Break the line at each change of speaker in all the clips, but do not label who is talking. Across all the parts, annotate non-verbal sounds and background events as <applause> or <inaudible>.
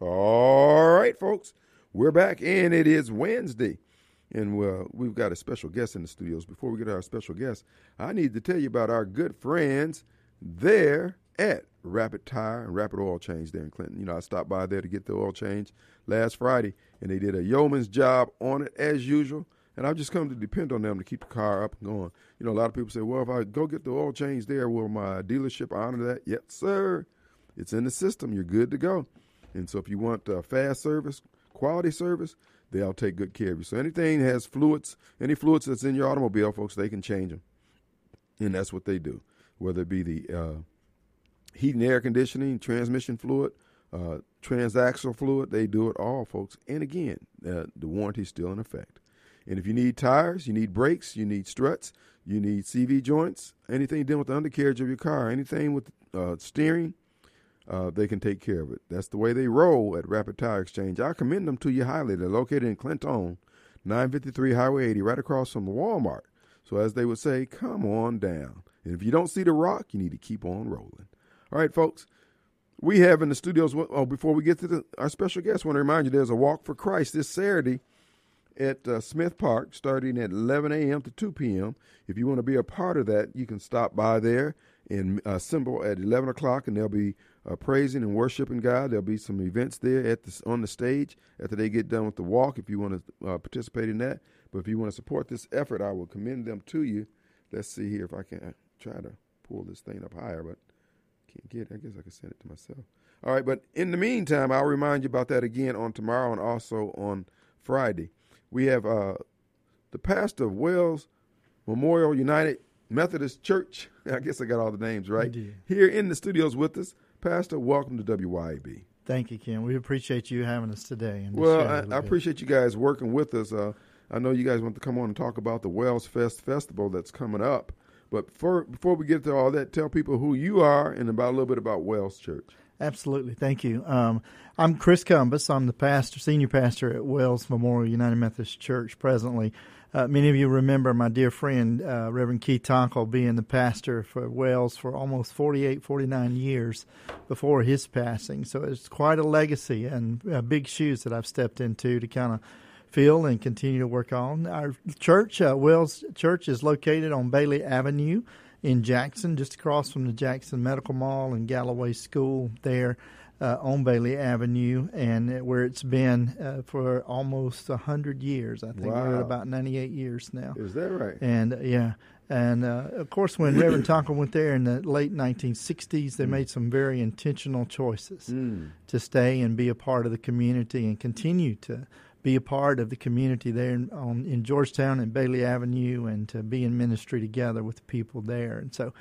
All right, folks, we're back, and it is Wednesday, and we've got a special guest in the studios. Before we get our special guest, I need to tell you about our good friends there at Rapid Tire and Rapid Oil Change there in Clinton. You know, I stopped by there to get the oil change last Friday, and they did a yeoman's job on it as usual. And I've just come to depend on them to keep the car up and going. You know, a lot of people say, well, if I go get the oil change there, will my dealership honor that? Yes, sir. It's in the system. You're good to go. And so if you want uh, fast service, quality service, they'll take good care of you. So anything that has fluids, any fluids that's in your automobile, folks, they can change them. And that's what they do, whether it be the uh, heat and air conditioning, transmission fluid, uh, transaxle fluid, they do it all, folks. And again, uh, the warranty's still in effect. And if you need tires, you need brakes, you need struts, you need CV joints, anything dealing with the undercarriage of your car, anything with uh, steering, uh, they can take care of it. That's the way they roll at Rapid Tire Exchange. I commend them to you highly. They're located in Clinton, 953 Highway 80, right across from Walmart. So as they would say, come on down. And if you don't see the rock, you need to keep on rolling. All right, folks. We have in the studios. Oh, before we get to the, our special guest, I want to remind you there's a Walk for Christ this Saturday at uh, Smith Park starting at 11 a.m. to 2 p.m. If you want to be a part of that, you can stop by there and assemble at 11 o'clock, and they'll be uh, praising and worshiping God. There'll be some events there at the, on the stage after they get done with the walk. If you want to uh, participate in that, but if you want to support this effort, I will commend them to you. Let's see here if I can try to pull this thing up higher, but can't get. it. I guess I can send it to myself. All right, but in the meantime, I'll remind you about that again on tomorrow and also on Friday. We have uh, the pastor of Wells Memorial United Methodist Church. <laughs> I guess I got all the names right. Here in the studios with us, Pastor. Welcome to WYAB.
Thank you, Kim. We appreciate you having us today.
well, I, I appreciate you guys working with us. Uh, I know you guys want to come on and talk about the Wells Fest Festival that's coming up. But for, before we get to all that, tell people who you are and about a little bit about Wells Church.
Absolutely. Thank you. Um, I'm Chris Cumbus. I'm the pastor, senior pastor at Wells Memorial United Methodist Church presently. Uh, many of you remember my dear friend, uh, Reverend Keith Tonkel, being the pastor for Wells for almost 48, 49 years before his passing. So it's quite a legacy and uh, big shoes that I've stepped into to kind of fill and continue to work on. Our church, uh, Wells Church, is located on Bailey Avenue in Jackson, just across from the Jackson Medical Mall and Galloway School there uh, on Bailey Avenue, and where it's been uh, for almost a hundred years. I think wow. we're at about ninety-eight years now.
Is that right?
And uh, yeah, and uh, of course, when Reverend <clears throat> Tonkel went there in the late 1960s, they mm. made some very intentional choices mm. to stay and be a part of the community and continue to be a part of the community there in, on, in Georgetown and Bailey Avenue and to be in ministry together with the people there. And so,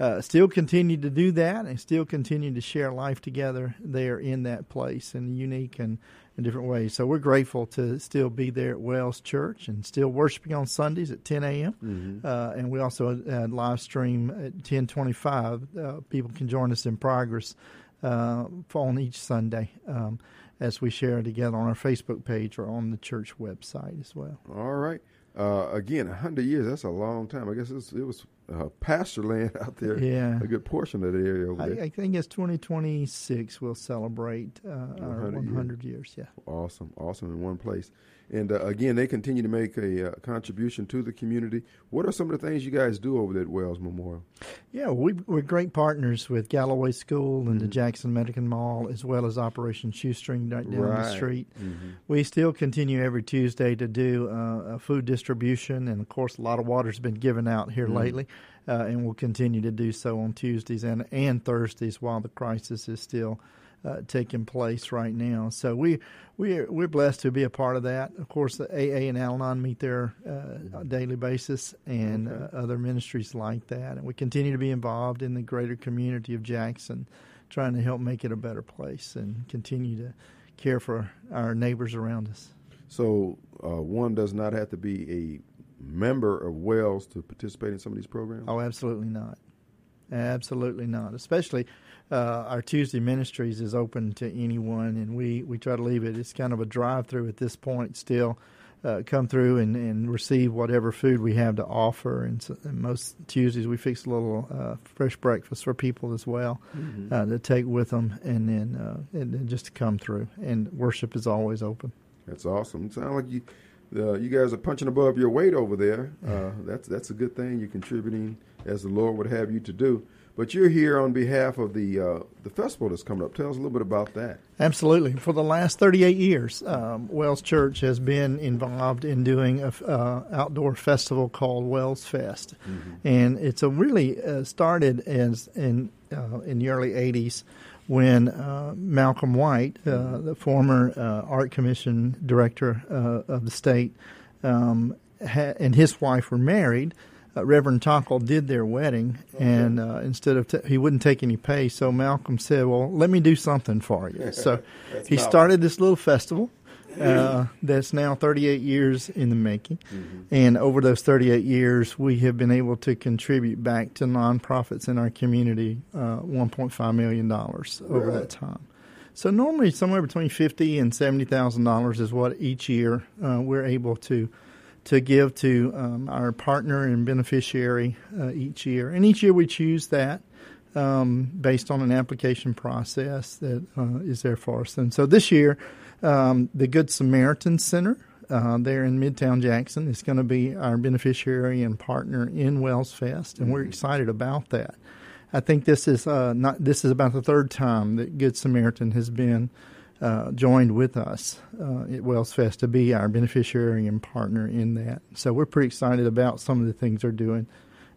uh, still continue to do that and still continue to share life together there in that place in unique and in different ways. So we're grateful to still be there at Wells Church and still worshiping on Sundays at 10 a.m. Mm-hmm. Uh, and we also uh, live stream at 1025. Uh, people can join us in progress uh, on each Sunday. Um, as we share it together on our Facebook page or on the church website as well.
All right. Uh, again, 100 years, that's a long time. I guess it was uh, pasture land <laughs> out there.
Yeah.
A good portion of the area over there.
I, I think it's 2026 we'll celebrate uh, 100 our 100 years. years. Yeah.
Awesome. Awesome in one place. And uh, again, they continue to make a uh, contribution to the community. What are some of the things you guys do over there at Wells Memorial?
Yeah, we, are great partners with Galloway School and mm-hmm. the Jackson Medical Mall, as well as Operation Shoestring right down right. the street. Mm-hmm. We still continue every Tuesday to do uh, food distribution, and of course, a lot of water's been given out here mm-hmm. lately. Uh, and we'll continue to do so on Tuesdays and, and Thursdays while the crisis is still uh, taking place right now. So we we we're blessed to be a part of that. Of course, the AA and Al-Anon meet there uh, on a daily basis, and okay. uh, other ministries like that. And we continue to be involved in the greater community of Jackson, trying to help make it a better place and continue to care for our neighbors around us.
So uh, one does not have to be a member of Wells to participate in some of these programs.
Oh, absolutely not. Absolutely not. Especially uh, our Tuesday ministries is open to anyone, and we, we try to leave it. It's kind of a drive through at this point still. uh, come through and, and receive whatever food we have to offer. And, so, and most Tuesdays we fix a little uh, fresh breakfast for people as well
Mm-hmm.
uh, to take with them, and then uh, and then just to come through. And worship is always open.
That's awesome. Sound like you, uh, you guys are punching above your weight over there. Uh, that's that's a good thing. You're contributing as the Lord would have you to do. But you're here on behalf of the uh, the festival that's coming up. Tell us a little bit about that.
Absolutely. For the last 38 years, um, Wells Church has been involved in doing a uh, outdoor festival called Wells Fest, and it's a really uh, started as in uh, in the early 80s when uh, Malcolm White, uh, the former uh, art commission director uh, of the state, um, ha- and his wife were married. Uh, Reverend Tonkel did their wedding, and uh, instead of t- he wouldn't take any pay, so Malcolm said, "Well, let me do something for you." <laughs> So he started this little festival uh, that's now 38 years in the making, and over those 38 years, we have been able to contribute back to nonprofits in our community uh, 1.5 million dollars over
Really?
that time. So normally, somewhere between fifty and seventy thousand dollars is what each year uh, we're able to to give to um, our partner and beneficiary uh, each year. And each year we choose that um, based on an application process that uh, is there for us. And so this year, um, the Good Samaritan Center uh, there in Midtown Jackson is going to be our beneficiary and partner in Wells Fest, and we're excited about that. I think this is uh, not. This is about the third time that Good Samaritan has been uh, joined with us uh, at Wells Fest to be our beneficiary and partner in that. So we're pretty excited about some of the things they're doing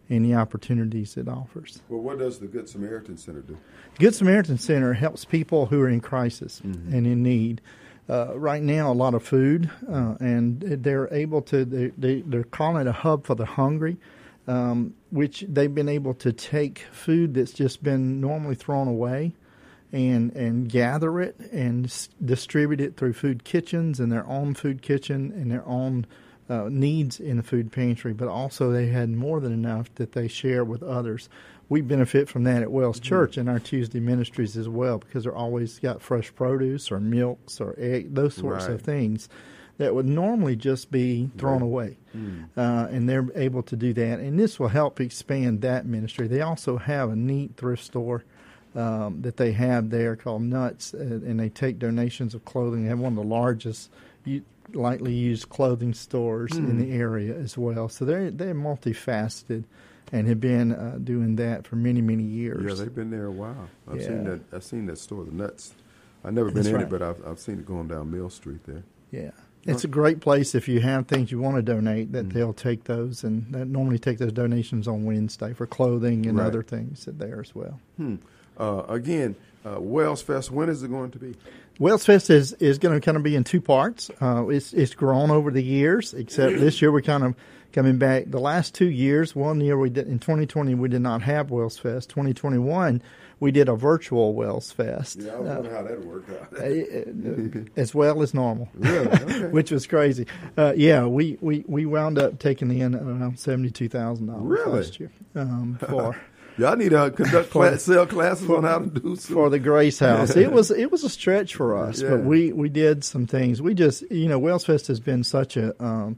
and the opportunities it offers.
Well, what does the Good Samaritan Center do?
Good Samaritan Center helps people who are in crisis and in need. Uh, right now, a lot of food, uh, and they're able to. They, they they're calling it a hub for the hungry, um, which they've been able to take food that's just been normally thrown away, and and gather it and s- distribute it through food kitchens and their own food kitchen and their own uh, needs in the food pantry. But also, they had more than enough that they share with others. We benefit from that at Wells Church in our Tuesday ministries as well because they're always got fresh produce or milks or egg, those sorts
Right.
of things that would normally just be thrown away. Uh, and they're able to do that. And this will help expand that ministry. They also have a neat thrift store um, that they have there called Nuts, uh, and they take donations of clothing. They have one of the largest u- lightly used clothing stores in the area as well. So they're, they're multifaceted and have been uh, doing that for many, many years.
Yeah, they've been there a while. I've seen
Yeah.
that. I've seen that store, the Nuts. I've never been
That's
in
right.
it, but I've I've seen it going down Mill Street there.
Yeah. It's a great place if you have things you want to donate that they'll take those and they normally take those donations on Wednesday for clothing and
Right.
other things that there as well.
Hmm. Uh, again, uh, Wells Fest. When is it going to be?
Wells Fest is, is going to kind of be in two parts. Uh, it's it's grown over the years, except this year we're kind of coming back. The last two years, one year we did in 2020 we did not have Wells Fest. 2021 we did a virtual Wells Fest.
Yeah, I was
Uh,
how that worked out.
uh, as well as normal.
Really? <laughs> Okay.
Which was crazy. Uh, yeah, we, we, we wound up taking in around seventy two thousand dollars
Really?
last year um, for <laughs>
Y'all need to conduct
For-
class, sell classes on how to do some.
for the Grace House. It was it was a stretch for us,
Yeah.
but we, we did some things. We just you know Wells Fest has been such a um,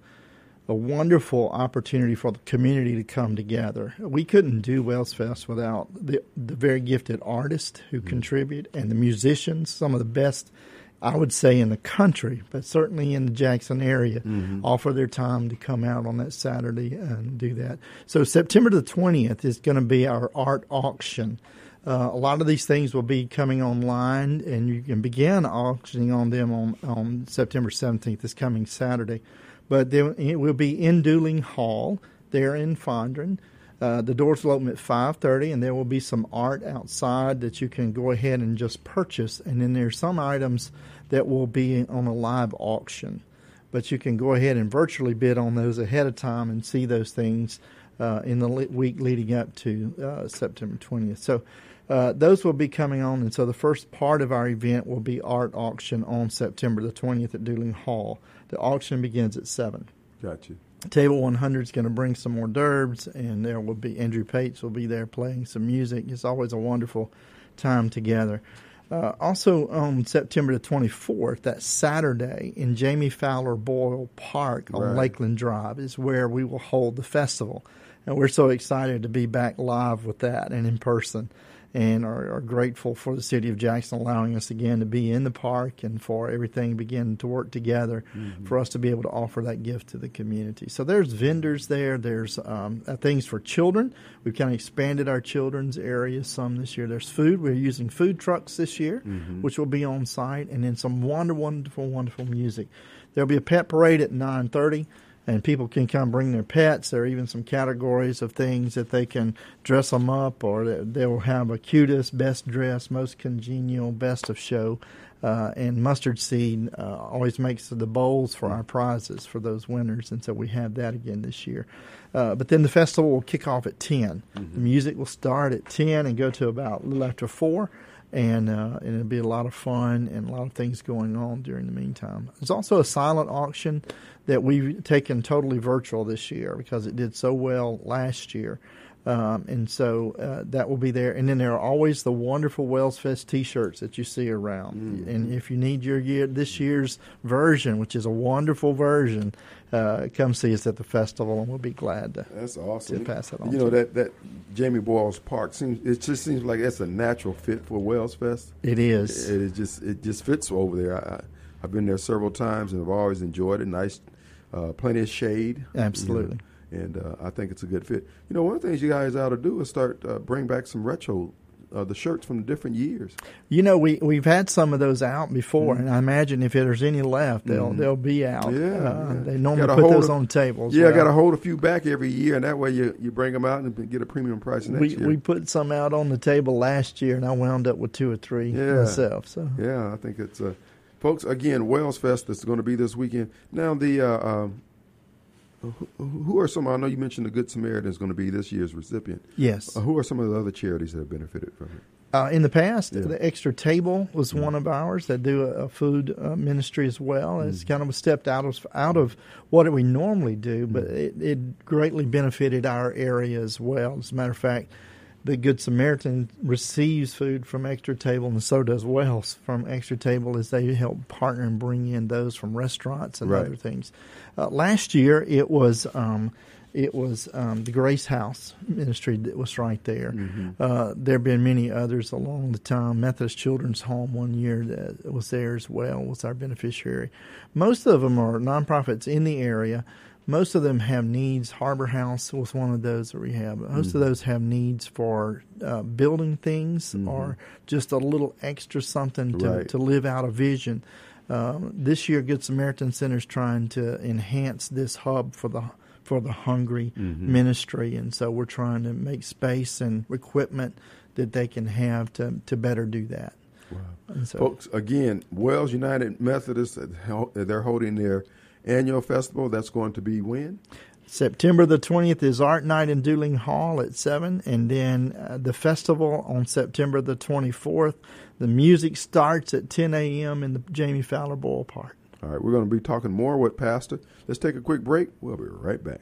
a wonderful opportunity for the community to come together. We couldn't do Wells Fest without the the very gifted artists who contribute and the musicians, some of the best. I would say in the country, but certainly in the Jackson area, offer their time to come out on that Saturday and do that. So September the twentieth is going to be our art auction. Uh, a lot of these things will be coming online, and you can begin auctioning on them on, on September 17th, this coming Saturday. But it will be in Duling Hall there in Fondren. Uh, the doors will open at 5.30, and there will be some art outside that you can go ahead and just purchase. And then there's some items that will be on a live auction. But you can go ahead and virtually bid on those ahead of time and see those things uh, in the le- week leading up to uh, September 20th. So uh, those will be coming on, and so the first part of our event will be art auction on September the 20th at Duling Hall. The auction begins at 7.
Got you.
Table 100 is going to bring some hors d'oeuvres, and there will be Andrew Pates will be there playing some music. It's always a wonderful time together. Uh, also on September the 24th, that Saturday in Jamie Fowler Boyle Park on
Right.
Lakeland Drive is where we will hold the festival. And we're so excited to be back live with that and in person and are, are grateful for the city of Jackson allowing us again to be in the park and for everything begin to work together for us to be able to offer that gift to the community. So there's vendors there. There's um, uh, things for children. We've kind of expanded our children's area some this year. There's food. We're using food trucks this year, which will be on site, and then some wonderful, wonderful, wonderful music. There'll be a pet parade at 9:30 and people can come bring their pets. There are even some categories of things that they can dress them up, or they- they will have a cutest, best dressed, most congenial, best of show. Uh, and mustard seed uh, always makes the bowls for our prizes for those winners, and so we have that again this year. Uh, but then the festival will kick off at 10. The music will start at 10 and go to about a little after 4 and uh, and it'll be a lot of fun and a lot of things going on during the meantime. There's also a silent auction that we've taken totally virtual this year because it did so well last year. Um, and so uh, that will be there. And then there are always the wonderful Wells Fest T-shirts that you see around. And if you need your year this year's version, which is a wonderful version, uh, come see us at the festival, and we'll be glad to.
That's awesome.
To pass it on
You know that that Jamie Boyles Park seems it just seems like that's a natural fit for Wells Fest.
It is.
It, it just it just fits over there. I, I've been there several times and I've always enjoyed it. Nice, uh, plenty of shade.
Absolutely.
You know, and uh, I think it's a good fit. You know, one of the things you guys ought to do is start uh, bring back some retro. Uh, the shirts from different years.
You know, we we've had some of those out before, and I imagine if there's any left, they'll they'll be out.
Mm-hmm. Yeah,
uh,
yeah.
they normally
Gotta
put those
a-
on tables.
Yeah, I got to hold a few back every year, and that way you, you bring them out and get a premium price next
We
year.
we put some out on the table last year, and I wound up with two or three
Yeah.
myself. So
Yeah, I think it's uh, folks. Again, Wells Fest is going to be this weekend. Now, the uh, um, who, who are some? I know you mentioned the Good Samaritan is going to be this year's recipient.
yes,
Uh, who are some of the other charities that have benefited from it?
uh, in the past,
Yeah.
the Extra Table was one of ours that do a, a food uh, ministry as well. It's kind of a step out of out of what we normally do, but it, it greatly benefited our area as well. As a matter of fact. The Good Samaritan receives food from Extra Table, and so does Wells from Extra Table as they help partner and bring in those from restaurants and
Right.
other things. Uh, last year, it was um, it was um, the Grace House Ministry that was right there. Uh, there have been many others along the time. Methodist Children's Home one year that was there as well was our beneficiary. Most of them are nonprofits in the area. Most of them have needs. Harbor House was one of those that we have. Most of those have needs for uh, building things or just a little extra something to,
Right.
to live out a vision. Um, this year, Good Samaritan Center is trying to enhance this hub for the for the hungry ministry, and so we're trying to make space and equipment that they can have to to better do that. And so,
Folks, again, Wells United Methodist, uh, they're holding their annual festival. That's going to be when?
September the 20th is Art Night in Duling Hall at 7, and then uh, the festival on September the 24th. The music starts at 10 a.m. in the Jamie Fowler Boyle Park.
All right, we're going to be talking more with Pastor. Let's take a quick break. We'll be right back.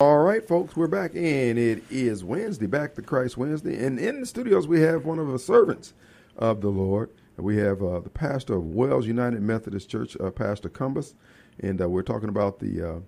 All right, folks, we're back, and it is Wednesday, Back to Christ Wednesday. And in the studios, we have one of the servants of the Lord. We have uh, the pastor of Wells United Methodist Church, uh, Pastor Cumbus, and uh, we're talking about the uh,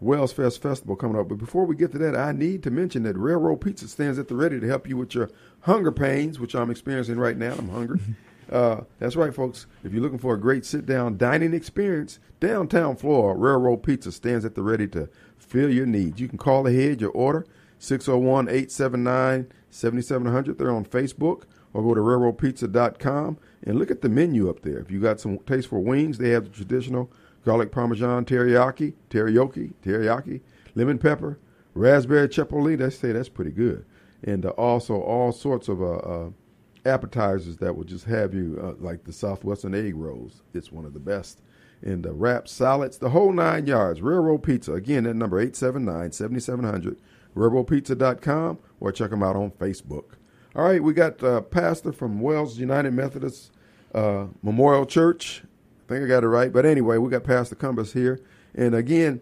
Wells Fest Festival coming up. But before we get to that, I need to mention that Railroad Pizza stands at the ready to help you with your hunger pains, which I'm experiencing right now. I'm hungry. <laughs> uh, that's right, folks. If you're looking for a great sit down dining experience, downtown Flora, Railroad Pizza stands at the ready to fill your needs. You can call ahead your order, 601 879 7700. They're on Facebook or go to railroadpizza.com and look at the menu up there. If you got some taste for wings, they have the traditional garlic parmesan teriyaki, teriyaki, teriyaki, lemon pepper, raspberry chipotle. They say that's pretty good, and uh, also all sorts of uh, uh, appetizers that will just have you uh, like the Southwestern egg rolls. It's one of the best. And the wrap salads, the whole nine yards. Railroad Pizza. Again, that number 879-7700. RailroadPizza.com or check them out on Facebook. All right, we got uh, pastor from Wells United Methodist uh, Memorial Church. I think I got it right. But anyway, we got Pastor Cumbus here. And again,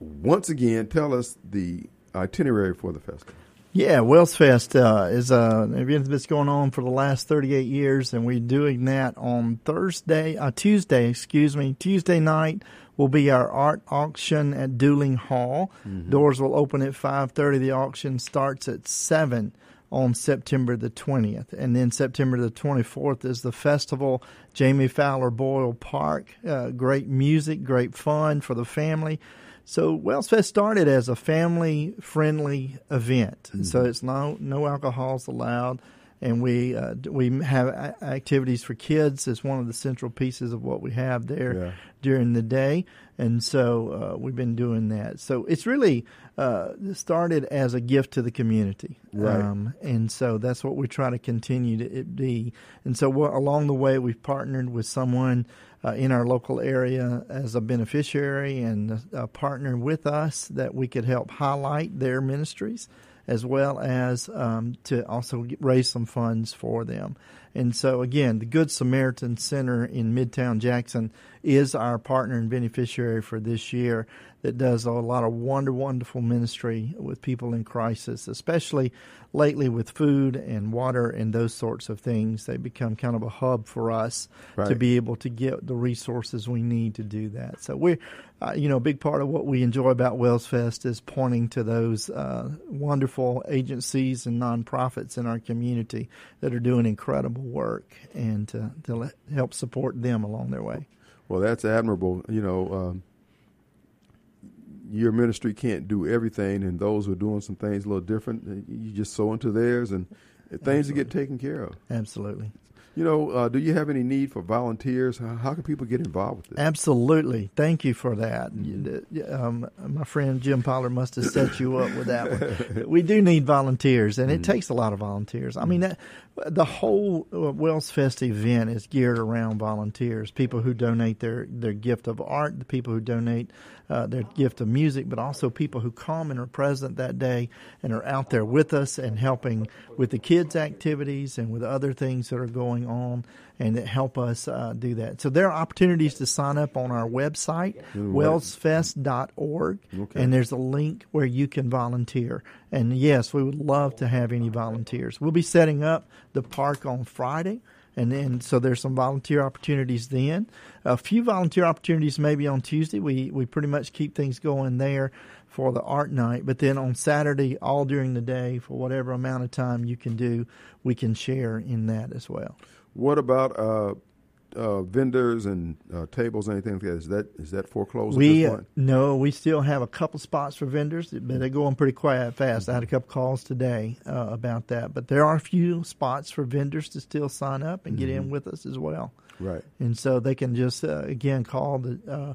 once again, tell us the itinerary for the festival.
Yeah, Wells Fest uh, is uh, an event that's going on for the last 38 years, and we're doing that on Thursday, uh, Tuesday, excuse me, Tuesday night will be our art auction at Duling Hall. Mm-hmm. Doors will open at 5:30. The auction starts at seven on September the 20th, and then September the 24th is the festival. Jamie Fowler Boyle Park. Uh, great music, great fun for the family. So Wells Fest started as a family friendly event. Mm-hmm. So it's no no alcohols allowed, and we uh, we have activities for kids as one of the central pieces of what we have there yeah. during the day. And so uh, we've been doing that. So it's really uh, started as a gift to the community,
right? Um,
and so that's what we try to continue to be. And so along the way, we've partnered with someone uh, in our local area as a beneficiary and a, a partner with us that we could help highlight their ministries as well as um, to also raise some funds for them. And so, again, the Good Samaritan Center in Midtown Jackson is our partner and beneficiary for this year that does a lot of wonder, wonderful ministry with people in crisis, especially lately with food and water and those sorts of things. They become kind of a hub for us right. to be able to get the resources we need to do that. So we're, uh, you know, a big part of what we enjoy about Wells Fest is pointing to those uh, wonderful agencies and nonprofits in our community that are doing incredible work and to, to help support them along their way.
Well, that's admirable. You know, um, your ministry can't do everything, and those who are doing some things a little different, you just sow into theirs, and things to get taken care of.
Absolutely.
You know, uh, do you have any need for volunteers? How, how, can people get involved with this?
Absolutely. Thank you for that. Mm-hmm. Um, my friend Jim Pollard must have set you up with that one. <laughs> we do need volunteers, and it mm-hmm. takes a lot of volunteers. I mean, that, the whole uh, Wells Fest event is geared around volunteers, people who donate their, their gift of art, the people who donate uh, their gift of music, but also people who come and are present that day and are out there with us and helping with the kids' activities and with other things that are going on and that help us uh, do that. So there are opportunities to sign up on our website, wellsfest.org, okay. and there's a link where you can volunteer. And yes, we would love to have any volunteers. We'll be setting up the park on Friday and then so there's some volunteer opportunities then. A few volunteer opportunities maybe on Tuesday. We we pretty much keep things going there for the art night, but then on Saturday, all during the day, for whatever amount of time you can do, we can share in that as well.
What about uh, uh, vendors and uh, tables, anything like that? Is that is that foreclosed?
We no, we still have a couple spots for vendors, but they're going pretty quiet fast. I had a couple calls today uh, about that, but there are a few spots for vendors to still sign up and mm-hmm. get in mm-hmm. with us as well.
Right,
and so they can just uh, again call the. Uh,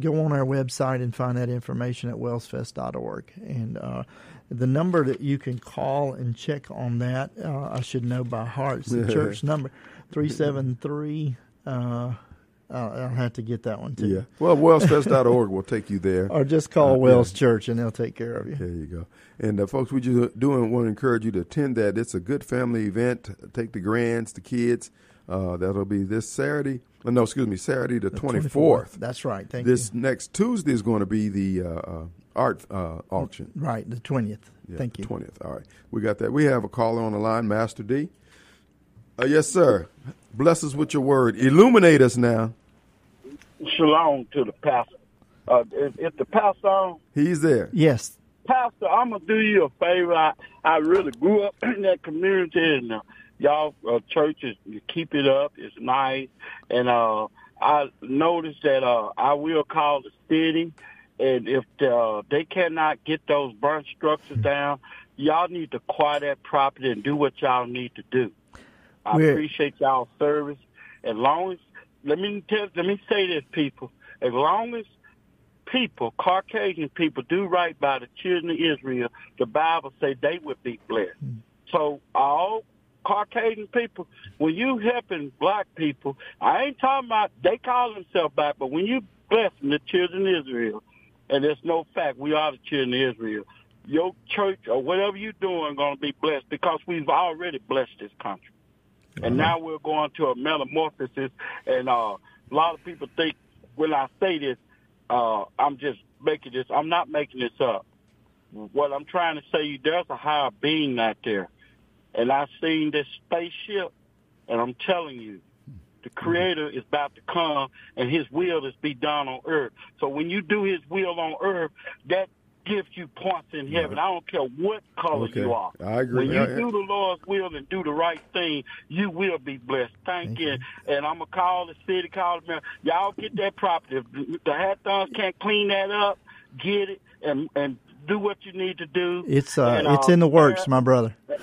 go on our website and find that information at wellsfest.org. And uh, the number that you can call and check on that, uh, I should know by heart. It's the <laughs> church number, 373. Uh, I'll have to get that one too.
Yeah. Well, wellsfest.org will take you there.
or just call uh, Wells yeah. Church and they'll take care of you.
There you go. And uh, folks, we just do want to encourage you to attend that. It's a good family event. Take the grands, the kids. Uh, that'll be this Saturday. Uh, no, excuse me, Saturday the twenty fourth.
That's right. Thank
this
you.
This next Tuesday is going to be the uh, uh, art auction.
Right, the twentieth. Yeah, Thank you.
Twentieth. All right, we got that. We have a caller on the line, Master D. yes, sir. Bless us with your word. Illuminate us now.
Shalom to the pastor. Uh, if, if the pastor on?
He's there.
Yes.
Pastor, I'm gonna do you a favor. I, I really grew up in that community, and uh, y'all uh, churches keep it up. It's nice, and uh, I noticed that uh, I will call the city, and if uh, they cannot get those burnt structures down, y'all need to quiet that property and do what y'all need to do. I appreciate y'all service. As long as let me tell, let me say this, people. As long as people, Caucasian people, do right by the children of Israel, the Bible say they would be blessed. Mm. So all Caucasian people, when you helping black people, I ain't talking about they call themselves black, but when you blessing the children of Israel, and there's no fact we are the children of Israel, your church or whatever you're doing going to be blessed because we've already blessed this country. And now we're going to a metamorphosis. And uh, a lot of people think when I say this, uh, I'm just making this. I'm not making this up. what I'm trying to say, there's a higher being out there, and I've seen this spaceship, and I'm telling you, the Creator is about to come, and His will is be done on earth. So when you do His will on earth, that gives you points in heaven. I don't care what color
Okay.
you are.
I agree.
When you
Yeah, yeah.
do the Lord's will and do the right thing, you will be blessed. Thank,
Thank
you.
you.
And I'm gonna call the city, call the mayor. Y'all get that property. If the the Hathons can't clean that up, get it and and do what you need to do.
It's uh,
And,
it's in the works, my brother.
and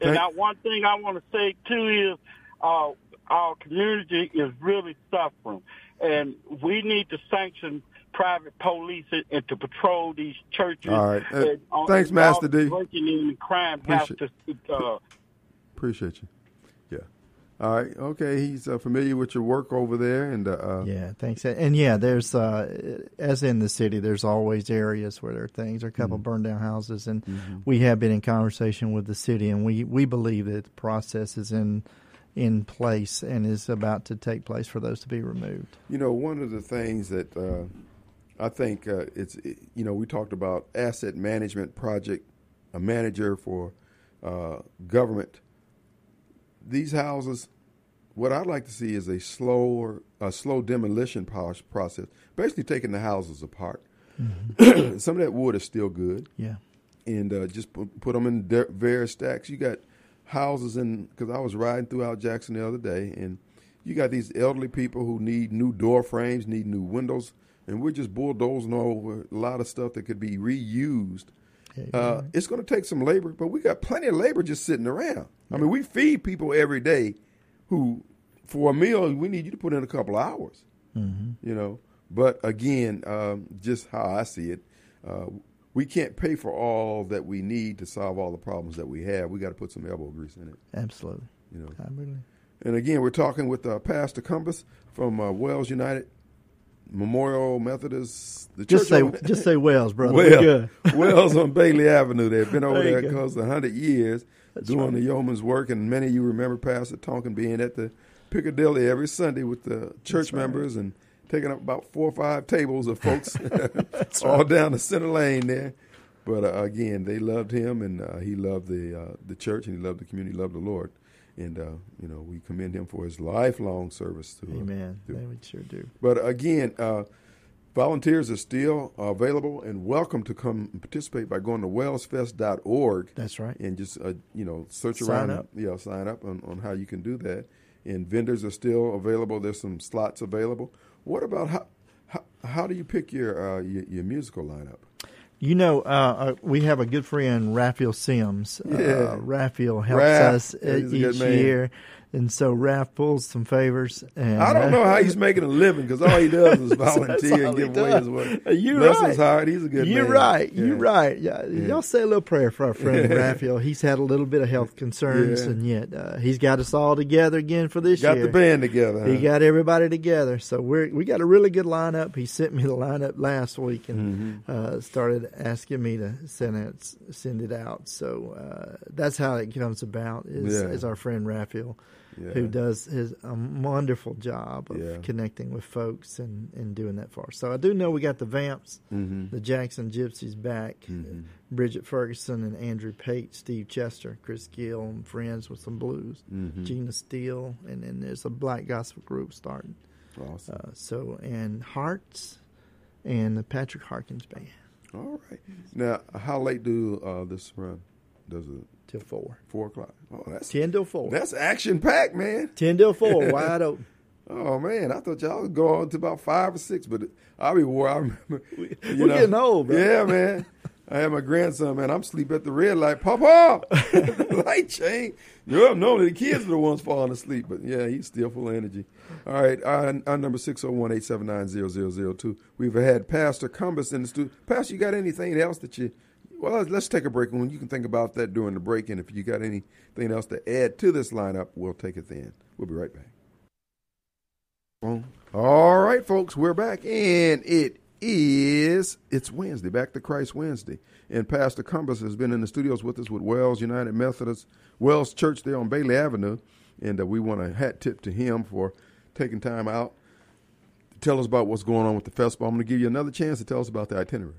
Thank-
now, one thing I want to say too is uh, our community is really suffering, and we need to sanction private police and, and to patrol these churches.
All right. Uh,
And, uh,
thanks,
and
Master D.
Breaking in and crime
Appreciate-
to. Uh,
Appreciate you. Yeah. All right. Okay. He's uh, familiar with your work over there, and uh, uh,
Yeah, thanks. And yeah, there's uh, as in the city, there's always areas where there are things. There are a couple burned down houses, and we have been in conversation with the city, and we we believe that the process is in in place and is about to take place for those to be removed.
You know, one of the things that uh, I think uh, it's, it- you know, we talked about asset management project, a manager for uh, government. These houses, what I'd like to see is a slower, a slow demolition process, basically taking the houses apart. <clears throat> Some of that wood is still good
Yeah,
and uh, just put, put them in de- various stacks. You got houses in because I was riding throughout Jackson the other day, and you got these elderly people who need new door frames, need new windows, and we're just bulldozing over a lot of stuff that could be reused.
Yeah,
Uh, it's going to take some labor, but we got plenty of labor just sitting around. I mean, we feed people every day who, for a meal, we need you to put in a couple of hours you know. But again, um, just how I see it, uh, we can't pay for all that we need to solve all the problems that we have. We got to put some elbow grease in it,
absolutely.
you know.
Really.
And again, we're talking with uh, Pastor Cumbus from uh, Wells United Memorial Methodist. The
Just say
on- <laughs>
just say Wells, brother.
Well. <laughs> Wells on Bailey Avenue. They've been over
There
there because of hundred years doing
right.
the yeoman's work, and many of you remember Pastor Tonkel being at the Piccadilly every Sunday with the church
right.
members and taking up about four or five tables of folks <laughs> all down the center lane there. But uh, again, they loved him, and uh, he loved the uh, the church, and he loved the community, loved the Lord, and uh, you know we commend him for his lifelong service to. uh,
Amen.
to-
They would sure do.
but again, uh, volunteers are still available and welcome to come and participate by going to wellsfest.org
That's right.
and just uh, you know search
Sign
around.
up.
Yeah, sign up on, on how you can do that. And vendors are still available. There's some slots available. What about how how, how do you pick your, uh, your your musical lineup?
You know, uh, uh, we have a good friend, Raphael Sims.
Yeah.
Uh, Raphael helps
Raph,
us uh,
he's a good
each year, and so Raph pulls some favors. And
I don't know how he's making a living because all he does is <laughs> volunteer and give away
does.
his work.
You're
Bless
right.
his heart. He's a good man.
You're
man.
right.
Yeah.
You're right. Yeah, y'all say a little prayer for our friend <laughs>
Yeah.
Raphael. He's had a little bit of health concerns,
Yeah.
and yet uh, he's got us all together again for this
Got
year.
Got the band together.
He got everybody together, so we're we got a really good lineup. He sent me the lineup last week and
Mm-hmm.
uh, started asking me to send it send it out. So uh, that's how it comes about. Is,
Yeah.
is our friend Raphael,
Yeah.
who does his a wonderful job of
Yeah.
connecting with folks and, and doing that for us. So I do know we got the Vamps,
Mhm.
the Jackson Gypsies back,
Mm-hmm.
Bridget Ferguson and Andrew Pate, Steve Chester, Chris Gill, and friends with some blues,
Mhm.
Gina Steele, and then there's a black gospel group starting.
Awesome.
Uh, so and Hearts and the Patrick Harkins band
All right. Now, how late do uh, this run? Does it
till four.
four o'clock? Oh, that's
Ten till four.
that's action packed, man.
Ten till four, <laughs> wide open.
Oh man, I thought y'all would go on to about five or six, but I'll be wore. I remember. <laughs> you
we're getting old, bro.
Yeah, man. I had my grandson, man. I'm sleep at the red light. Papa, <laughs> light change. Know, normally the kids are the ones falling asleep, but yeah, he's still full of energy. All right, our, our number 601-879-0002. We've had Pastor Cumbus in the studio. Pastor, you got anything else that you? Well, let's, take a break. When you can think about that during the break, and if you got anything else to add to this lineup, we'll take it then. We'll be right back. All right, folks, we're back, and it is it's Wednesday, Back to Christ Wednesday, and Pastor Cumbus has been in the studios with us with Wells United Methodist Wells Church there on Bailey Avenue, and uh, we want a hat tip to him for taking time out to tell us about what's going on with the festival. I'm going to give you another chance to tell us about the itinerary.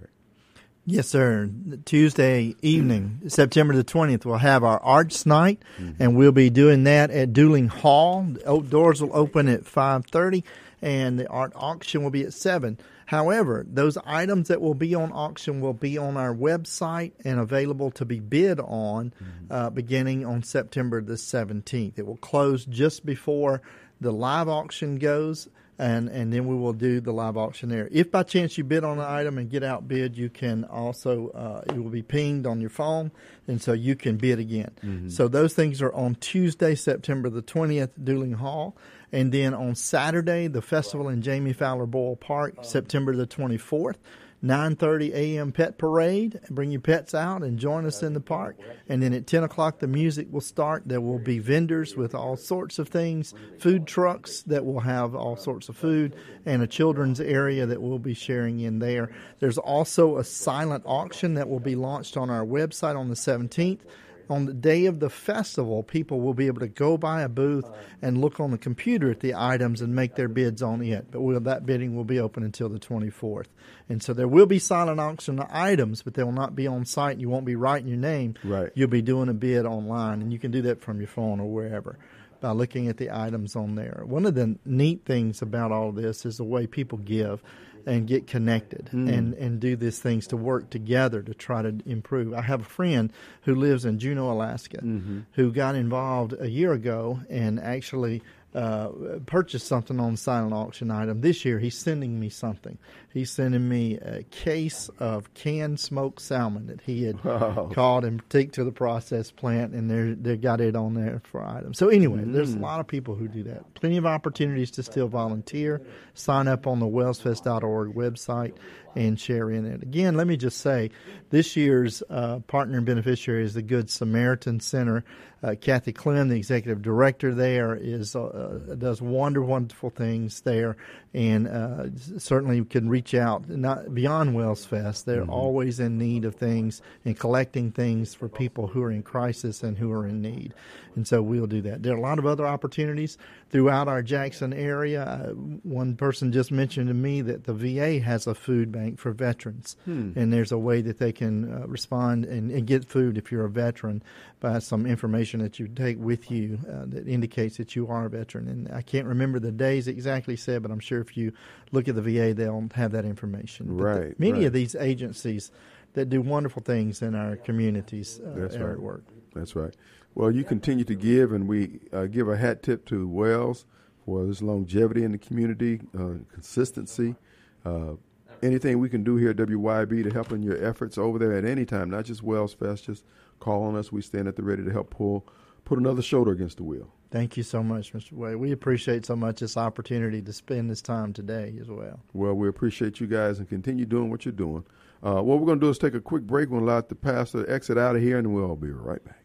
Yes, sir. Tuesday evening, September the 20th, we'll have our arts night, mm-hmm. and we'll be doing that at Duling Hall. The doors will open at 5.30, and the art auction will be at 7. However, those items that will be on auction will be on our website and available to be bid on mm-hmm. uh, beginning on September the 17th. It will close just before the live auction goes and and then we will do the live auction there. If by chance you bid on an item and get outbid, you can also uh, it will be pinged on your phone, and so you can bid again. Mm-hmm. So those things are on Tuesday, September the twentieth, Duling Hall, and then on Saturday the festival in Jamie Fowler Boyle Park, September the twenty fourth. 9:30 a.m. pet parade. Bring your pets out and join us in the park. And then at 10 o'clock, the music will start. There will be vendors with all sorts of things, food trucks that will have all sorts of food, and a children's area that we'll be sharing in there. There's also a silent auction that will be launched on our website on the 17th on the day of the festival, people will be able to go by a booth uh-huh. and look on the computer at the items and make their bids on it. But we'll, that bidding will be open until the 24th. And so there will be silent auction items, but they will not be on site. You won't be writing your name.
Right.
You'll be doing a bid online, and you can do that from your phone or wherever by looking at the items on there. One of the neat things about all this is the way people give and get connected mm. and, and do these things to work together to try to improve. I have a friend who lives in Juneau, Alaska, mm-hmm. who got involved a year ago and actually uh, purchased something on silent auction item. This year, he's sending me something. He's sending me a case of canned smoked salmon that he had <laughs> wow. caught and take to the process plant, and they they got it on there for items. So anyway, mm. there's a lot of people who do that. Plenty of opportunities to still volunteer. Sign up on the wellsfest.org website and share in it. Again, let me just say, this year's uh, partner and beneficiary is the Good Samaritan Center. Uh, Kathy Clem, the executive director there, is uh, does wonderful, wonderful things there, and uh, certainly can reach out not beyond Wells Fest. They're mm-hmm. always in need of things and collecting things for people who are in crisis and who are in need, and so we'll do that. There are a lot of other opportunities throughout our Jackson area. Uh, one person just mentioned to me that the VA has a food bank for veterans, hmm. and there's a way that they can uh, respond and, and, get food if you're a veteran by some information that you take with you uh, that indicates that you are a veteran. And I can't remember the days exactly said, but I'm sure if you look at the VA, they don't have that information.
Right.
The, many
right.
of these agencies that do wonderful things in our communities uh,
That's
are
right.
at work.
That's right. Well, you continue to give, and we uh, give a hat tip to Wells for this longevity in the community, uh, consistency. Uh, anything we can do here at WYB to help in your efforts over there at any time, not just Wells Fest, just call on us. We stand at the ready to help pull, put another shoulder against the wheel.
Thank you so much, Mr. Wade. We appreciate so much this opportunity to spend this time today as well.
Well, we appreciate you guys and continue doing what you're doing. Uh, what we're going to do is take a quick break. We'll allow the pastor to exit out of here, and we'll all be right back.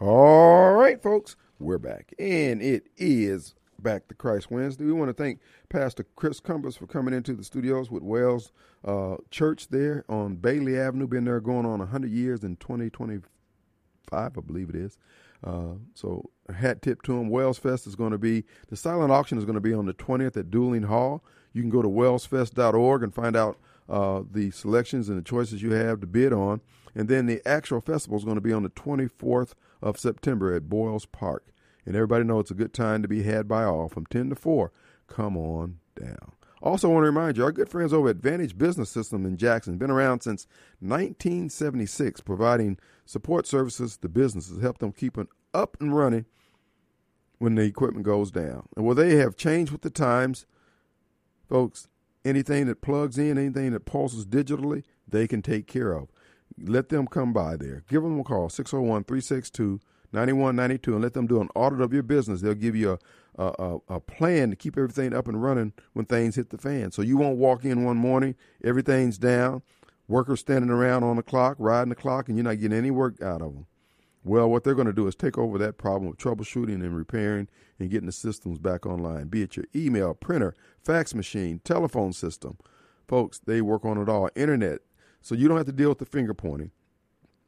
All right, folks, we're back, and it is back to Christ Wednesday. We want to thank Pastor Chris Cumbus for coming into the studios with Wells uh, Church there on Bailey Avenue. Been there going on 100 years in 2025, I believe it is. Uh, so a hat tip to him. Wells Fest is going to be, the silent auction is going to be on the 20th at Duling Hall. You can go to wellsfest.org and find out uh, the selections and the choices you have to bid on. And then the actual festival is going to be on the 24th of September at Boyles Park. And everybody knows it's a good time to be had by all from 10 to 4. Come on down. Also, want to remind you, our good friends over at Vantage Business System in Jackson been around since 1976, providing support services to businesses, help them keep it up and running when the equipment goes down. And well, they have changed with the times, folks. Anything that plugs in, anything that pulses digitally, they can take care of let them come by there. Give them a call, 601 362 9192, and let them do an audit of your business. They'll give you a, a, a, plan to keep everything up and running when things hit the fan. So you won't walk in one morning, everything's down, workers standing around on the clock, riding the clock, and you're not getting any work out of them. Well, what they're going to do is take over that problem of troubleshooting and repairing and getting the systems back online, be it your email, printer, fax machine, telephone system. Folks, they work on it all. Internet, so you don't have to deal with the finger pointing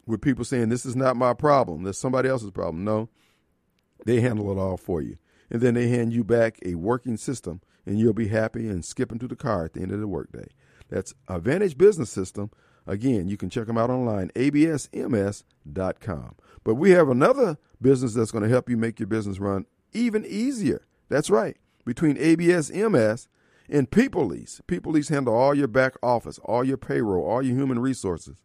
with people saying, this is not my problem. That's somebody else's problem. No. They handle it all for you. And then they hand you back a working system, and you'll be happy and skipping into the car at the end of the workday. That's Advantage Business System. Again, you can check them out online, absms.com. But we have another business that's going to help you make your business run even easier. That's right. Between ABSMS and People Lease. People Lease handle all your back office, all your payroll, all your human resources,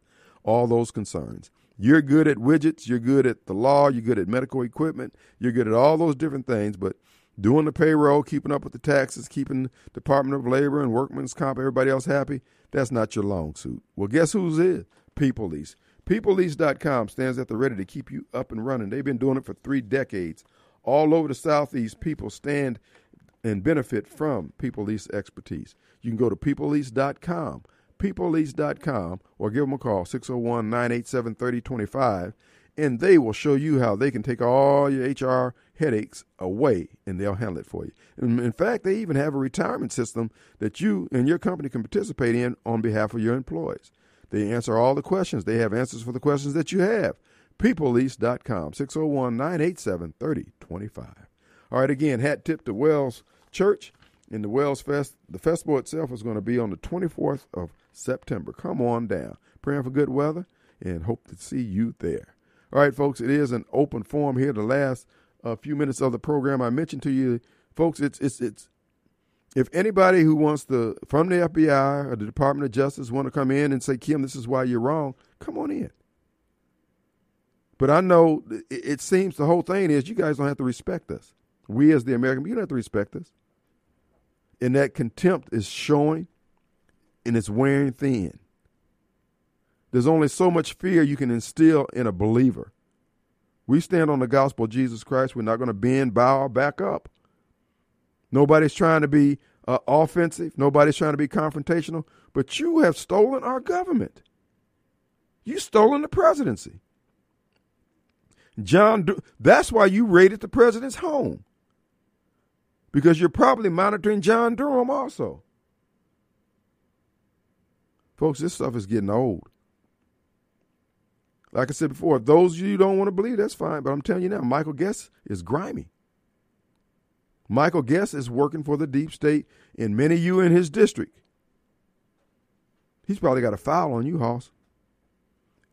all those concerns. You're good at widgets, you're good at the law, you're good at medical equipment, you're good at all those different things, but doing the payroll, keeping up with the taxes, keeping the Department of Labor and Workmen's Comp, everybody else happy, that's not your long suit. Well, guess who's is? People Lease. PeopleLease.com stands at the ready to keep you up and running. They've been doing it for three decades. All over the Southeast, people stand and benefit from People Lease expertise. You can go to PeopleLease.com, PeopleLease.com, or give them a call, 601 987 3025, and they will show you how they can take all your HR headaches away and they'll handle it for you. in fact, they even have a retirement system that you and your company can participate in on behalf of your employees. They answer all the questions. They have answers for the questions that you have. PeopleLease.com, 601 987 3025. All right, again, hat tip to Wells Church in the Wells Fest. The festival itself is going to be on the 24th of September. Come on down. Praying for good weather and hope to see you there. All right, folks, it is an open forum here. The last uh, few minutes of the program I mentioned to you, folks, it's it's it's if anybody who wants to from the FBI or the Department of Justice want to come in and say, Kim, this is why you're wrong, come on in. But I know it seems the whole thing is you guys don't have to respect us. We as the American, you don't have to respect us. And that contempt is showing and it's wearing thin. There's only so much fear you can instill in a believer. We stand on the gospel of Jesus Christ. We're not going to bend, bow, or back up. Nobody's trying to be uh, offensive. Nobody's trying to be confrontational. But you have stolen our government. You've stolen the presidency. John, that's why you raided the president's home. Because you're probably monitoring John Durham also. Folks, this stuff is getting old. Like I said before, if those of you don't want to believe, that's fine. But I'm telling you now, Michael Guest is grimy. Michael Guest is working for the deep state in many of you in his district. He's probably got a file on you, Hoss.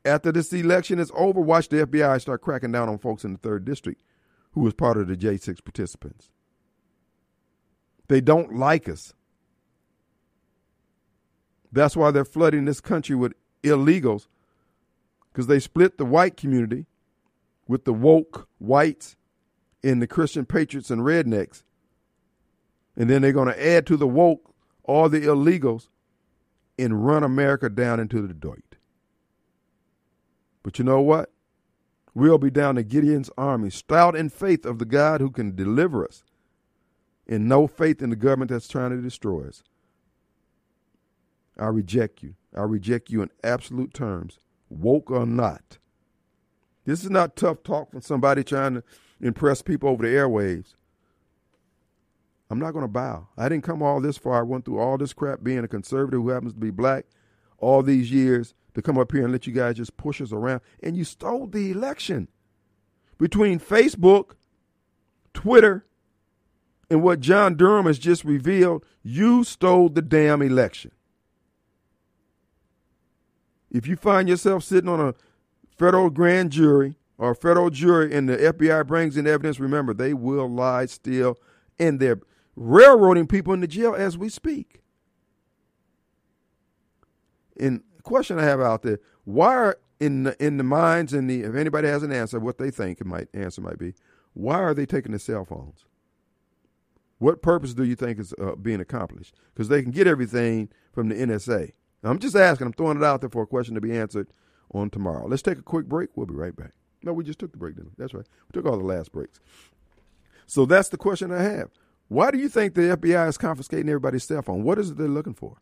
After this election is over, watch the FBI start cracking down on folks in the third district who was part of the J6 participants. They don't like us. That's why they're flooding this country with illegals because they split the white community with the woke whites and the Christian patriots and rednecks. And then they're going to add to the woke all the illegals and run America down into the dirt. But you know what? We'll be down to Gideon's army, stout in faith of the God who can deliver us, and no faith in the government that's trying to destroy us. I reject you. I reject you in absolute terms, woke or not. This is not tough talk from somebody trying to impress people over the airwaves. I'm not going to bow. I didn't come all this far. I went through all this crap being a conservative who happens to be black all these years to come up here and let you guys just push us around. And you stole the election between Facebook, Twitter, and what John Durham has just revealed. You stole the damn election. If you find yourself sitting on a federal grand jury or a federal jury and the FBI brings in evidence, remember, they will lie, still and they're railroading people into jail as we speak. And question I have out there: Why are in the, in the minds and the if anybody has an answer, what they think it might answer might be, why are they taking the cell phones? What purpose do you think is uh, being accomplished? Because they can get everything from the NSA. I'm just asking. I'm throwing it out there for a question to be answered on tomorrow. Let's take a quick break. We'll be right back. No, we just took the break, didn't we? That's right. We took all the last breaks. So that's the question I have. Why do you think the FBI is confiscating everybody's cell phone? What is it they're looking for?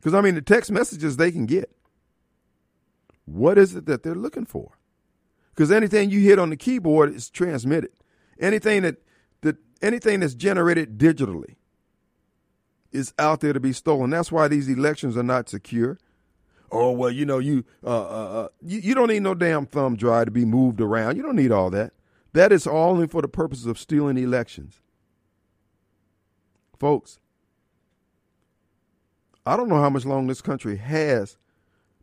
Because, I mean, the text messages they can get. What is it that they're looking for? Because anything you hit on the keyboard is transmitted. Anything that, that anything that's generated digitally is out there to be stolen. That's why these elections are not secure. Oh well, you know you uh, uh, uh, you, you don't need no damn thumb drive to be moved around. You don't need all that. That is all only for the purpose of stealing elections. Folks, I don't know how much long this country has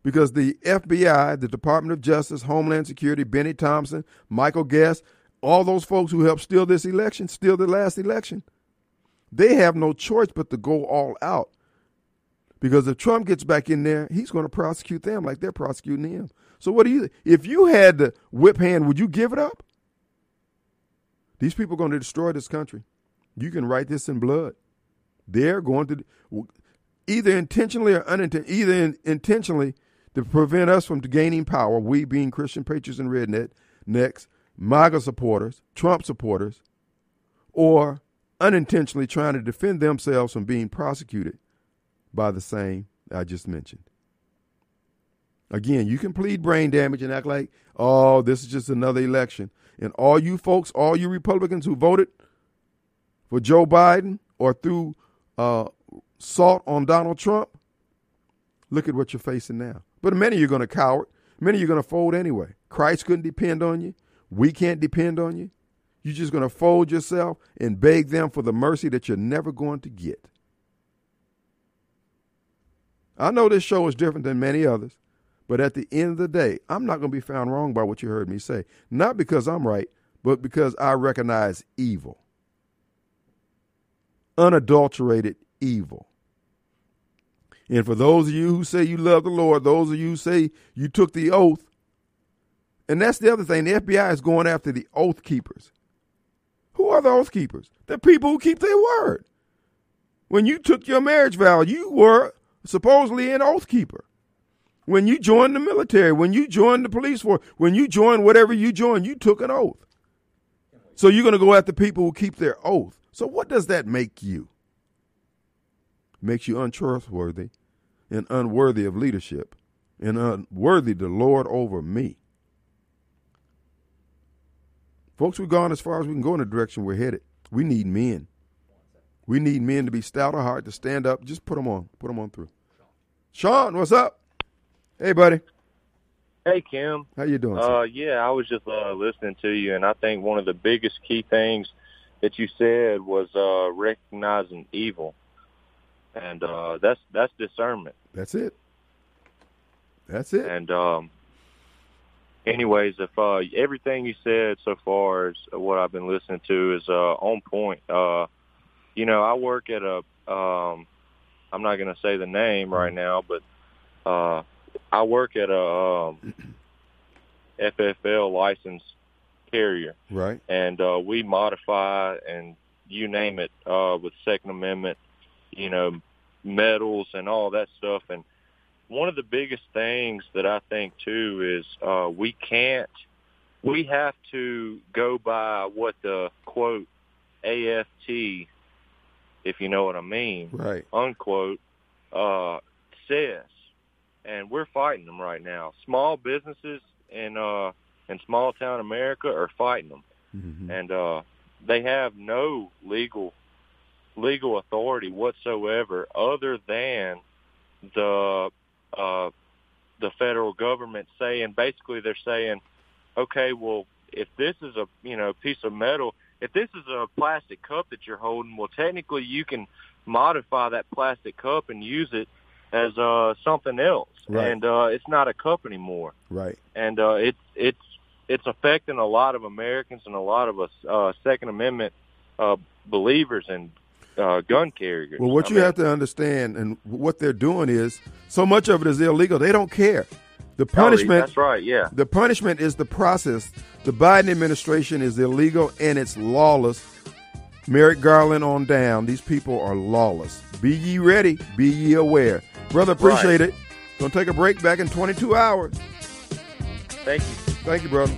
because the FBI, the Department of Justice, Homeland Security, Bennie Thompson, Michael Guest, all those folks who helped steal this election, steal the last election, they have no choice but to go all out. Because if Trump gets back in there, he's going to prosecute them like they're prosecuting him. So what do you if you had the whip hand, would you give it up? These people are going to destroy this country. You can write this in blood. They're going to either intentionally or unintentionally, either in, intentionally to prevent us from gaining power, we being Christian patriots and redneck, next, MAGA supporters, Trump supporters, or unintentionally trying to defend themselves from being prosecuted by the same I just mentioned. Again, you can plead brain damage and act like, oh, this is just another election. And all you folks, all you Republicans who voted for Joe Biden or threw uh, salt on Donald Trump, look at what you're facing now. But many of you are going to cower. Many of you are going to fold anyway. Christ couldn't depend on you. We can't depend on you. You're just going to fold yourself and beg them for the mercy that you're never going to get. I know this show is different than many others. But at the end of the day, I'm not going to be found wrong by what you heard me say. Not because I'm right, but because I recognize evil. Unadulterated evil. And for those of you who say you love the Lord, those of you who say you took the oath, and that's the other thing, the FBI is going after the oath keepers. Who are the oath keepers? The people who keep their word. When you took your marriage vow, you were supposedly an oath keeper. When you joined the military, when you joined the police force, when you joined whatever you joined, you took an oath. So you're going to go after people who keep their oath. So what does that make you? makes you untrustworthy and unworthy of leadership and unworthy to lord over me. Folks, we've gone as far as we can go in the direction we're headed. We need men. We need men to be stout of heart, to stand up. Just put them on. Put them on through. Sean, what's up? Hey, buddy.
Hey, Kim.
How you doing?
Uh, yeah, I was just uh, listening to you, and I think one of the biggest key things that you said was uh, recognizing evil, and uh, that's that's discernment.
That's it. That's it.
And um, anyways, if uh, everything you said so far is what I've been listening to is uh, on point. Uh, you know, I work at a. Um, I'm not going to say the name right now, but uh, I work at a um, <clears throat> FFL licensed carrier,
right?
And uh, we modify and you name it uh, with Second Amendment, you know, medals and all that stuff. And one of the biggest things that I think too is uh, we can't, we have to go by what the quote AFT, if you know what I mean,
right?
Unquote uh, says and we're fighting them right now. Small businesses in uh in small town America are fighting them, mm-hmm. and uh, they have no legal legal authority whatsoever other than the uh, the federal government saying basically they're saying, okay, well if this is a you know piece of metal, if this is a plastic cup that you're holding, well technically you can modify that plastic cup and use it as uh, something else,
right.
and uh, it's not a cup anymore.
Right.
And uh, it's it's it's affecting a lot of Americans and a lot of us uh, Second Amendment uh, believers and uh, gun carriers.
Well, what
I
you
mean,
have to understand, and what they're doing is, so much of it is illegal. They don't care. The punishment.
That's right. Yeah.
The punishment is the process. The Biden administration is illegal and it's lawless. Merrick Garland on down. These people are lawless. Be ye ready. Be ye aware. Brother, appreciate
Right.
it. Gonna take a break back in 22 hours.
Thank you.
Thank you, brother.